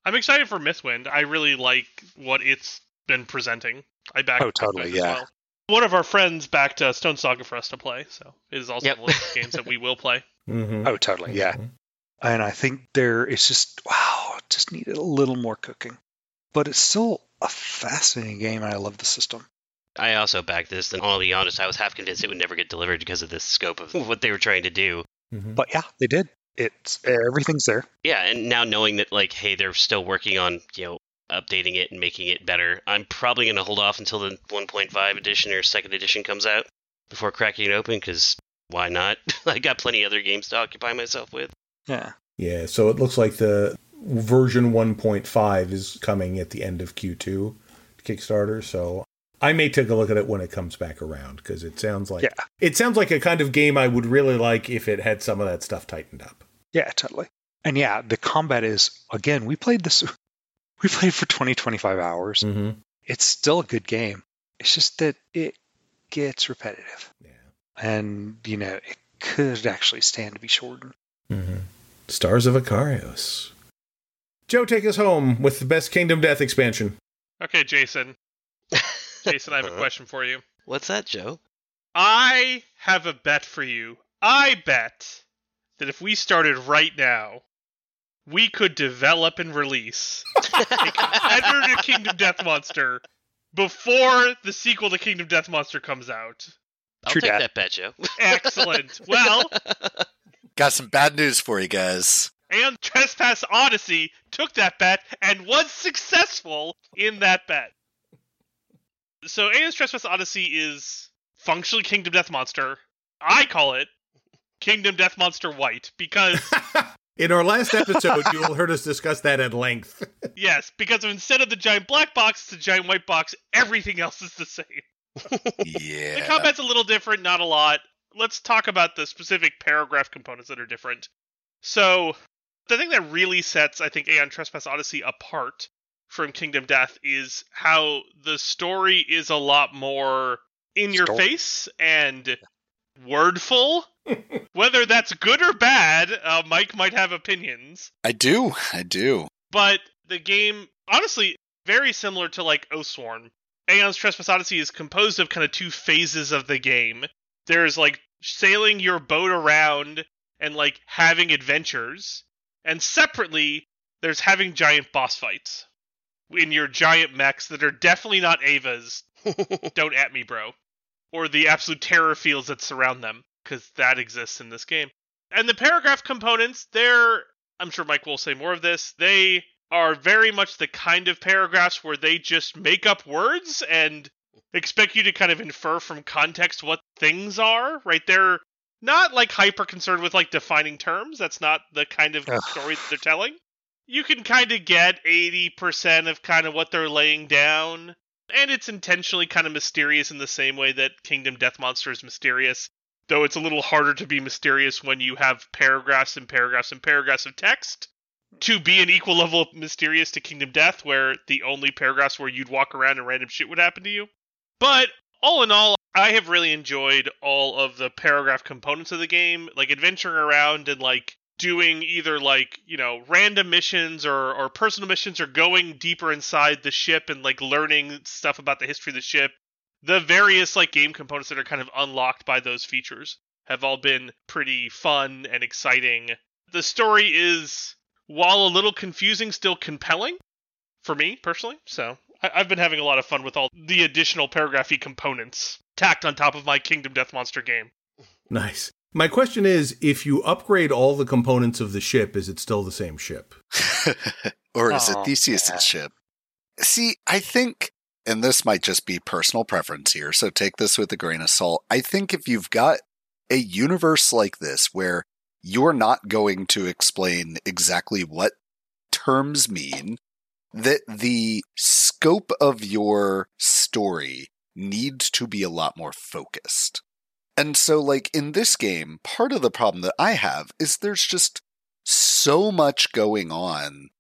I'm excited for Mythwind. I really like what it's been presenting. I back Oh, totally, Mythwind as yeah. well. One of our friends backed uh, Stone Saga for us to play, so it is also Yep. one of the games that we will play. Mm-hmm. Oh, totally, yeah. And I think there it's just wow, just needed a little more cooking, but it's still a fascinating game, and I love the system. I also backed this, and I'll be honest, I was half convinced it would never get delivered because of the scope of what they were trying to do. Mm-hmm. But yeah, they did. It's everything's there. Yeah, and now knowing that, like, hey, they're still working on, you know, updating it and making it better, I'm probably going to hold off until the 1.5 edition or second edition comes out before cracking it open, because why not? I got plenty of other games to occupy myself with. Yeah, Yeah, so it looks like the version 1.5 is coming at the end of Q2 Kickstarter. So I may take a look at it when it comes back around because it sounds like Yeah. it sounds like a kind of game I would really like if it had some of that stuff tightened up. yeah, totally. And yeah, the combat is again. We played this. We played for 20, 25 hours. Mm-hmm. It's still a good game. It's just that it gets repetitive, Yeah. and you know it could actually stand to be shortened. Mm-hmm. Stars of Akarios. Joe, take us home with the best Kingdom Death expansion. Okay, Jason. Jason, I have a uh-huh. question for you. What's that, Joe? I have a bet for you. I bet that if we started right now, we could develop and release a competitor to Kingdom Death Monster before the sequel to Kingdom Death Monster comes out. I'll True take dat. that bet, Joe. Excellent. Well, Got some bad news for you guys. Aeon Trespass Odyssey took that bet and was successful in that bet. So Aeon's Trespass Odyssey is functionally Kingdom Death Monster. I call it Kingdom Death Monster White because In our last episode, you will heard us discuss that at length. yes, because instead of the giant black box, it's a giant white box. Everything else is the same. Yeah. The combat's a little different, not a lot. Let's talk about the specific paragraph components that are different. So, the thing that really sets, I think, Aeon Trespass Odyssey apart from Kingdom Death is how the story is a lot more in your Story. face and wordful. Whether that's good or bad, uh, Mike might have opinions. I do. I do. But the game, honestly, very similar to like Oathsworn, Aeon's Trespass Odyssey is composed of kind of two phases of the game. There's like sailing your boat around and like having adventures, and separately there's having giant boss fights in your giant mechs that are definitely not Eva's. Don't at me, bro. Or the absolute terror fields that surround them, because that exists in this game. And the paragraph components, they're, I'm sure Mike will say more of this, they are very much the kind of paragraphs where they just make up words and expect you to kind of infer from context what things are, right? They're not like hyper concerned with like defining terms. That's not the kind of Ugh. story that they're telling. You can kind of get 80% of kind of what they're laying down. And it's intentionally kind of mysterious in the same way that Kingdom Death Monster is mysterious. Though it's a little harder to be mysterious when you have paragraphs and paragraphs and paragraphs of text to be an equal level of mysterious to Kingdom Death, where the only paragraphs where you'd walk around and random shit would happen to you. But all in all, I have really enjoyed all of the paragraph components of the game, like adventuring around and like doing either like you know random missions or or personal missions or going deeper inside the ship and like learning stuff about the history of the ship. The various like game components that are kind of unlocked by those features have all been pretty fun and exciting. The story is while a little confusing, still compelling for me personally. So I- I've been having a lot of fun with all the additional paragraphy components tacked on top of my Kingdom Death Monster game. Nice. My question is if you upgrade all the components of the ship, is it still the same ship? or is Oh, it Theseus's yeah. ship? See, I think, and this might just be personal preference here, so take this with a grain of salt. I think if you've got a universe like this where you're not going to explain exactly what terms mean, that the scope of your story needs to be a lot more focused. And so, like in this game, part of the problem that I have is there's just so much going on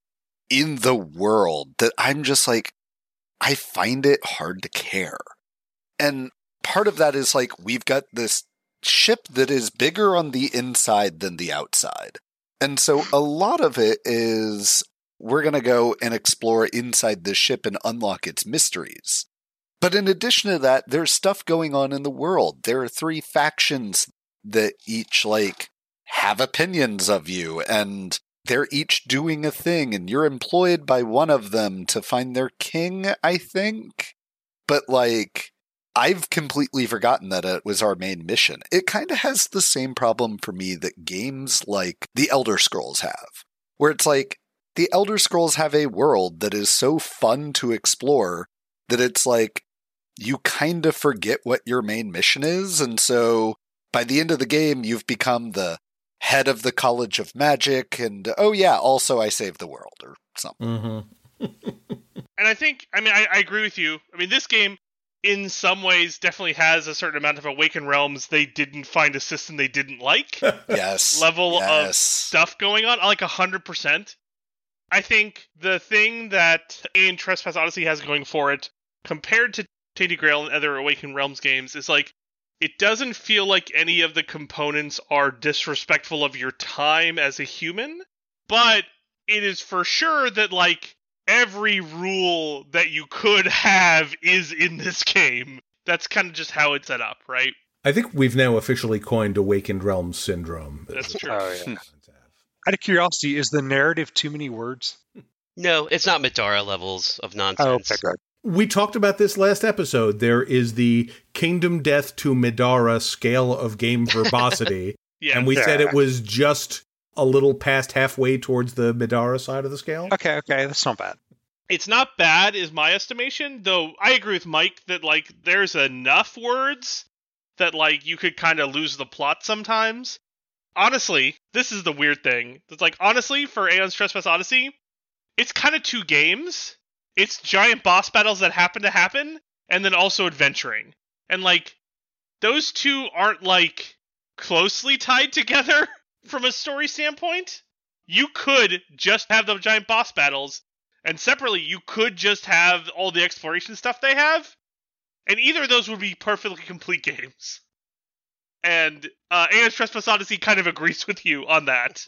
in the world that I'm just like, I find it hard to care. And part of that is like, we've got this ship that is bigger on the inside than the outside. And so a lot of it is we're going to go and explore inside this ship and unlock its mysteries. But in addition to that, there's stuff going on in the world. There are three factions that each like have opinions of you and they're each doing a thing and you're employed by one of them to find their king, I think. But like I've completely forgotten that it was our main mission. It kind of has the same problem for me that games like The Elder Scrolls have, where it's like The Elder Scrolls have a world that is so fun to explore that it's like you kind of forget what your main mission is. And so by the end of the game, you've become the head of the College of Magic. And oh, yeah, also I saved the world or something. Mm-hmm. And I think, I mean, I, I agree with you. I mean, this game, in some ways, definitely has a certain amount of Awaken Realms they didn't find a system they didn't like. Yes. Level of stuff going on, like 100%. I think the thing that Aeon Trespass Odyssey has going for it, compared to Tainted Grail and other Awakened Realms games, is like, it doesn't feel like any of the components are disrespectful of your time as a human, but it is for sure that, like, every rule that you could have is in this game. That's kind of just how it's set up, right? I think we've now officially coined Awakened Realms syndrome. That's true. Oh, yeah. Out of curiosity, is the narrative too many words? No, it's not Middara levels of oh, nonsense. Oh, nonsense. okay, good. We talked about this last episode. There is the Kingdom Death to Middara scale of game verbosity, Yeah. and we said it was just a little past halfway towards the Middara side of the scale. Okay, okay, that's not bad. it's not bad is my estimation though i agree with mike that like there's enough words that like you could kind of lose the plot sometimes honestly this is the weird thing it's like honestly for aeon's trespass odyssey it's kind of two games it's giant boss battles that happen to happen and then also adventuring and like those two aren't like closely tied together from a story standpoint you could just have the giant boss battles and separately, you could just have all the exploration stuff they have, and either of those would be perfectly complete games. And uh, Aeon's Trespass Odyssey kind of agrees with you on that,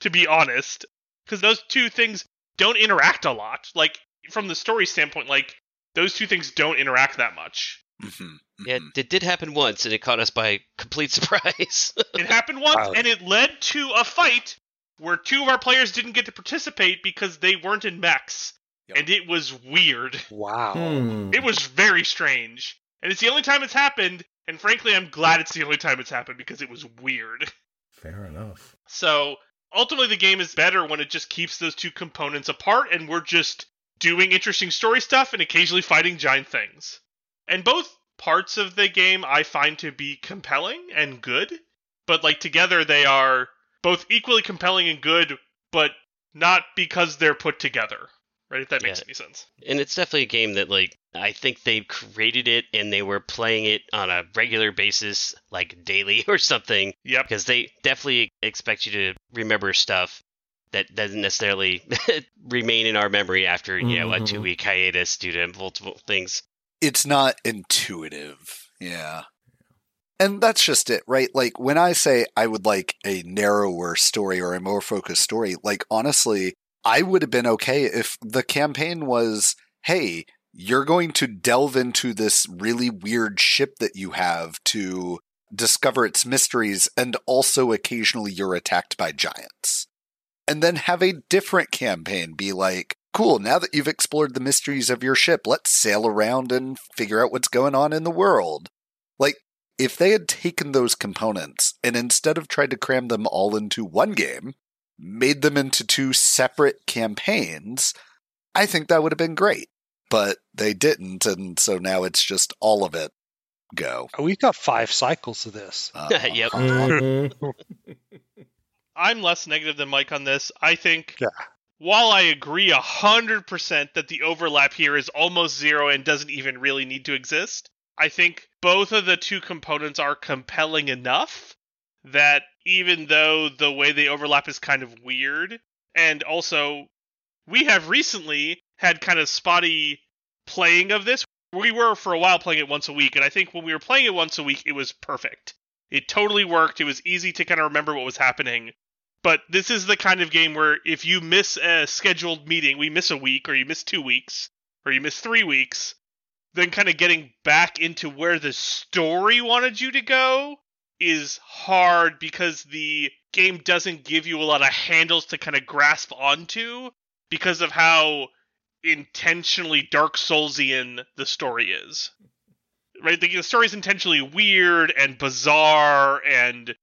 to be honest, because those two things don't interact a lot. Like from the story standpoint, like those two things don't interact that much. Mhm, Yeah, mhm. it did happen once, and it caught us by complete surprise. It happened once, Wow. and it led to a fight where two of our players didn't get to participate because they weren't in mechs, Yep. and it was weird. Wow. Hmm. It was very strange, and it's the only time it's happened. And frankly, I'm glad it's the only time it's happened because it was weird. Fair enough. So ultimately, the game is better when it just keeps those two components apart, and we're just doing interesting story stuff and occasionally fighting giant things. And both parts of the game I find to be compelling and good, but like together they are both equally compelling and good, but not because they're put together. Right? If that makes Yeah. any sense. and it's definitely a game that like I think they created it and they were playing it on a regular basis, like daily or something, Yep. because they definitely expect you to remember stuff that doesn't necessarily remain in our memory after you know a Mhm. two week hiatus due to multiple things. it's not intuitive. Yeah. And that's just it, right? Like when I say I would like a narrower story or a more focused story, like honestly, I would have been okay if the campaign was, hey, you're going to delve into this really weird ship that you have to discover its mysteries, and also occasionally you're attacked by giants. And then have a different campaign be like, cool, now that you've explored the mysteries of your ship, let's sail around and figure out what's going on in the world. Like, if they had taken those components and instead of tried to cram them all into one game, made them into two separate campaigns, I think that would have been great. But they didn't, and so now it's just all of it go. Oh, We've got five cycles of this. Uh, Yep. I'm less negative than Mike on this. I think Yeah. while I agree 100% that the overlap here is almost zero and doesn't even really need to exist, I think both of the two components are compelling enough that even though the way they overlap is kind of weird, and also we have recently had kind of spotty playing of this. We were for a while playing it once a week, and I think when we were playing it once a week, it was perfect. It totally worked. It was easy to kind of remember what was happening. But this is the kind of game where if you miss a scheduled meeting, we miss a week, or you miss two weeks, or you miss three weeks, then kind of getting back into where the story wanted you to go is hard because the game doesn't give you a lot of handles to kind of grasp onto because of how intentionally Dark Soulsian the story is. Right? The, the story is intentionally weird and bizarre, and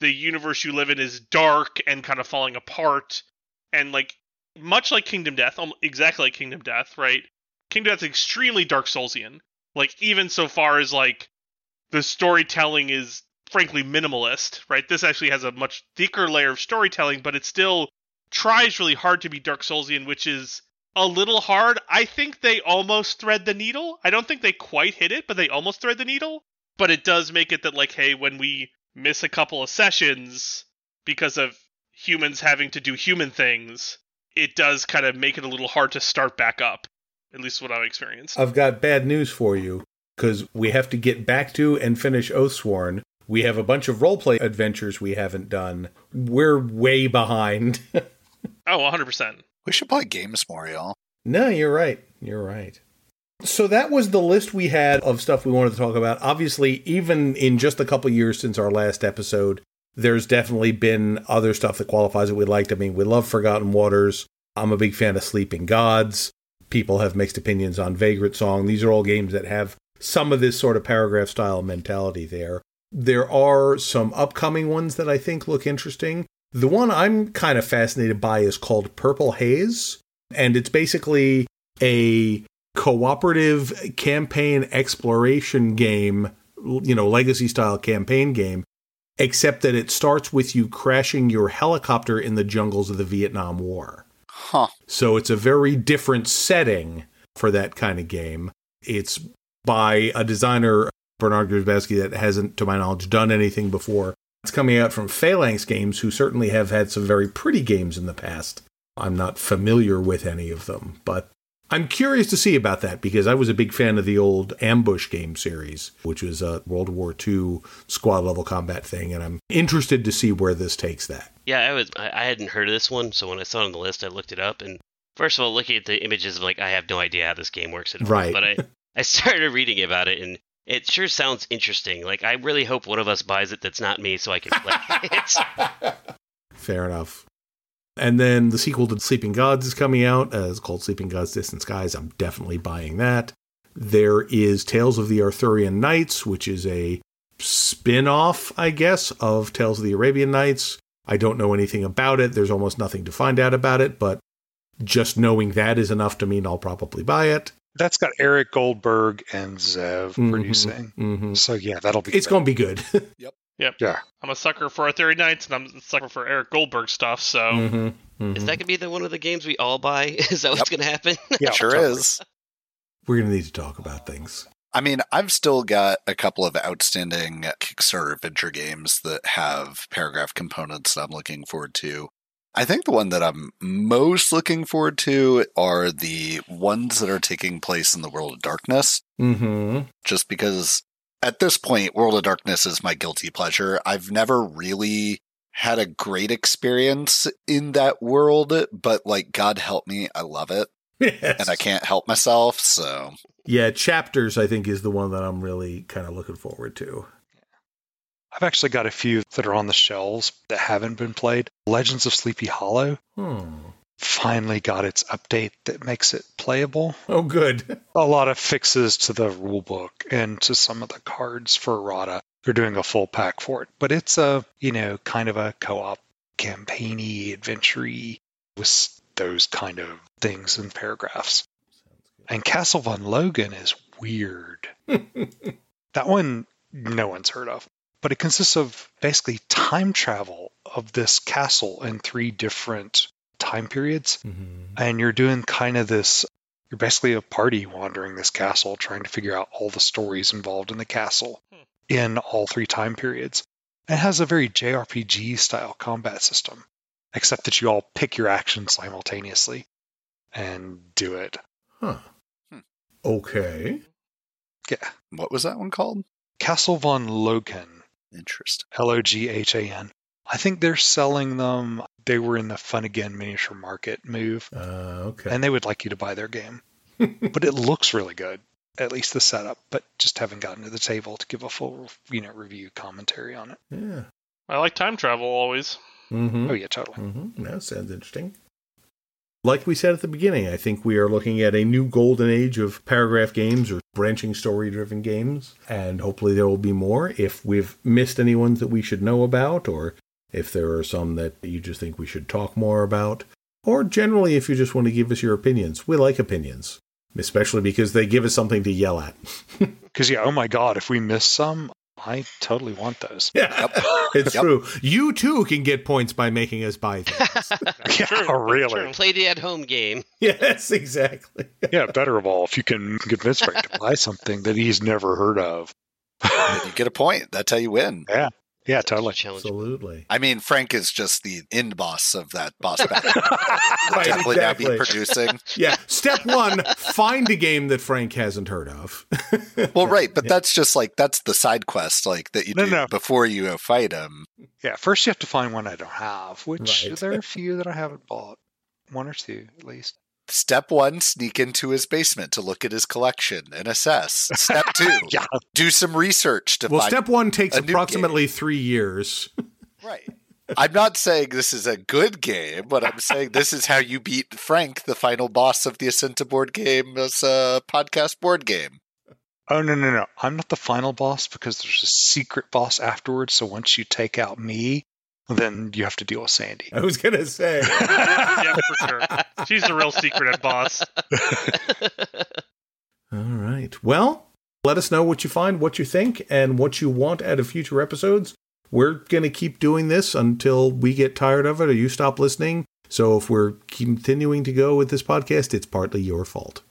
the universe you live in is dark and kind of falling apart. And, like, much like Kingdom Death, um, exactly like Kingdom Death, right? Kingdom Death is extremely Dark Soulsian. Like, even so far as, like, the storytelling is frankly minimalist, right? This actually has a much thicker layer of storytelling, but it still tries really hard to be Dark Soulsian, which is a little hard. I think they almost thread the needle. I don't think they quite hit it, but they almost thread the needle. But it does make it that, like, hey, when we miss a couple of sessions because of humans having to do human things, it does kind of make it a little hard to start back up. At least what I've experienced. I've got bad news for you because we have to get back to and finish Oathsworn. We have a bunch of roleplay adventures we haven't done. We're way behind. Oh, 100%. We should play games more, y'all. no, you're right. You're right. So that was the list we had of stuff we wanted to talk about. Obviously, even in just a couple years since our last episode, there's definitely been other stuff that qualifies that we liked. I mean, we love Forgotten Waters. I'm a big fan of Sleeping Gods. People have mixed opinions on Vagrant Song. These are all games that have some of this sort of paragraph style mentality there. There are some upcoming ones that I think look interesting. The one I'm kind of fascinated by is called Purple Haze, and it's basically a cooperative campaign exploration game, you know, legacy style campaign game, except that it starts with you crashing your helicopter in the jungles of the Vietnam War. Huh. So it's a very different setting for that kind of game. It's by a designer, Bernard Grzybeski, that hasn't, to my knowledge, done anything before. It's coming out from Phalanx Games, who certainly have had some very pretty games in the past. I'm not familiar with any of them, but I'm curious to see about that because I was a big fan of the old Ambush game series, which was a World War II squad level combat thing, and I'm interested to see where this takes that. Yeah, I was I hadn't heard of this one, so when I saw it on the list, I looked it up, and First of all, looking at the images, of like I have no idea how this game works at all. Right. But I, I started reading about it, and it sure sounds interesting. Like I really hope one of us buys it that's not me, so I can play it. Fair enough. And then the sequel to Sleeping Gods is coming out. Uh, it's called Sleeping Gods Distant Skies. I'm definitely buying that. There is Tales of the Arthurian Knights, which is a spin off, I guess, of Tales of the Arabian Nights. I don't know anything about it. There's almost nothing to find out about it, but just knowing that is enough to mean I'll probably buy it. That's got Eric Goldberg and Zev Mhm, producing. mhm. So yeah, that'll be. It's going to be good. Yeah. I'm a sucker for Arthurian Knights, and I'm a sucker for Eric Goldberg stuff. So Mhm, mhm. Is that gonna be the one of the games we all buy? Is that what's gonna happen? Yeah, sure is. We're going to need to talk about things. I mean, I've still got a couple of outstanding Kickstarter adventure games that have paragraph components that I'm looking forward to. I think the one that I'm most looking forward to are the ones that are taking place in the world of darkness, hmm just because at this point, World of Darkness is my guilty pleasure. I've never really had a great experience in that world, but like, God help me, I love it. And I can't help myself, so Yeah, chapters I think is the one that I'm really kind of looking forward to. I've actually got a few that are on the shelves that haven't been played. Legends of Sleepy Hollow Hmm. Finally got its update that makes it playable. Oh, good. A lot of fixes to the rulebook and to some of the cards for errata. They're doing a full pack for it, but it's a you know kind of a co-op campaigny adventure with those kind of things and paragraphs. And Castle Von Loghan is weird. that one no one's heard of. But it consists of basically time travel of this castle in three different time periods. Mhm. And you're doing kind of this you're basically a party wandering this castle trying to figure out all the stories involved in the castle Hmm. in all three time periods. It has a very JRPG style combat system, except that you all pick your actions simultaneously and do it. Huh. Hmm. Okay. Yeah. what was that one called? Castle von Loghan. Interesting. L O G H A N. I think they're selling them. They were in the Fun Again miniature market move, Uh, okay. and they would like you to buy their game. but it looks really good, at least the setup. But just haven't gotten to the table to give a full, you know, review commentary on it. yeah. I like time travel always. Mm-hmm. Oh yeah, totally. Mm-hmm. That sounds interesting. Like we said at the beginning, I think we are looking at a new golden age of paragraph games or branching story driven games, and hopefully there will be more. If we've missed any ones that we should know about, or if there are some that you just think we should talk more about, or generally if you just want to give us your opinions, we like opinions, especially because they give us something to yell at. Because yeah, oh my god, if we miss some, I totally want those. Yeah, it's Yep. true. You too can get points by making us buy things. yeah, True, really. true. Play the at home game. yes, exactly. Yeah, better of all, if you can convince Frank to buy something that he's never heard of. You get a point. That's how you win. Yeah, totally. Challenge. Absolutely. I mean, Frank is just the end boss of that boss battle. Right, Definitely not be producing. Yeah. Step one, find a game that Frank hasn't heard of. Well, right, but that's just like that's the side quest, like that you No, do no. before you go fight him. Yeah, first you have to find one I don't have, which Right. there are a few that I haven't bought. One or two, at least. Step one: sneak into his basement to look at his collection and assess. Step two: Yeah. do some research to well, find. step one takes approximately three years. right. I'm not saying this is a good game, but I'm saying this is how you beat Frank, the final boss of the Ascent to board game, uh, as a uh, podcast board game. Oh, no, no, no. I'm not the final boss because there's a secret boss afterwards. So once you take out me, then you have to deal with Sandy. I was going to say. yeah, for sure. She's the real secret at boss. All right. Well, let us know what you find, what you think, and what you want out of future episodes. We're going to keep doing this until we get tired of it or you stop listening. So if we're continuing to go with this podcast, it's partly your fault.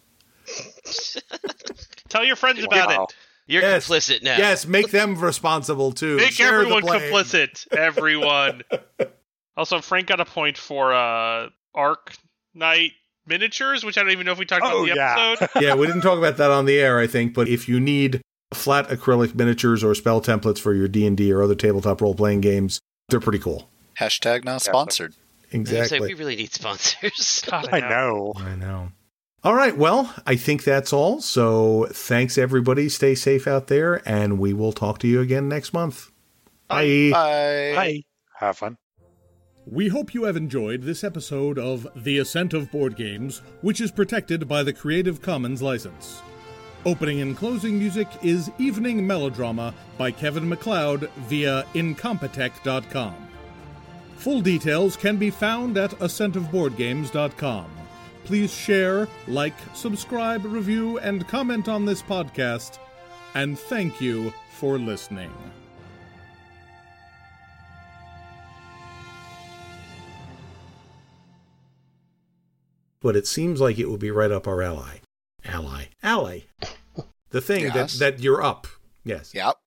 Tell your friends about Wow. it. You're Yes. complicit now. Yes, make them responsible too. Make Share the everyone complicit. Everyone. also, Frank got a point for uh, Arc Knight miniatures, which I don't even know if we talked Oh, about in the yeah. episode. yeah, we didn't talk about that on the air, I think, but if you need flat acrylic miniatures or spell templates for your D&D or other tabletop role-playing games, they're pretty cool. Hashtag not sponsored. I was like, exactly. we really need sponsors. God, I know. I know. All right. Well, I think that's all. So thanks, everybody. Stay safe out there, and we will talk to you again next month. Bye. Bye. Bye. Have fun. We hope you have enjoyed this episode of The Ascent of Board Games, which is protected by the Creative Commons license. Opening and closing music is Evening Melodrama by Kevin MacLeod via Incompetech.com. Full details can be found at ascentofboardgames.com. Please share, like, subscribe, review, and comment on this podcast. And thank you for listening. But it seems like it would be right up our ally. Ally. Ally. The thing Yes. that, that you're up. Yes. Yep.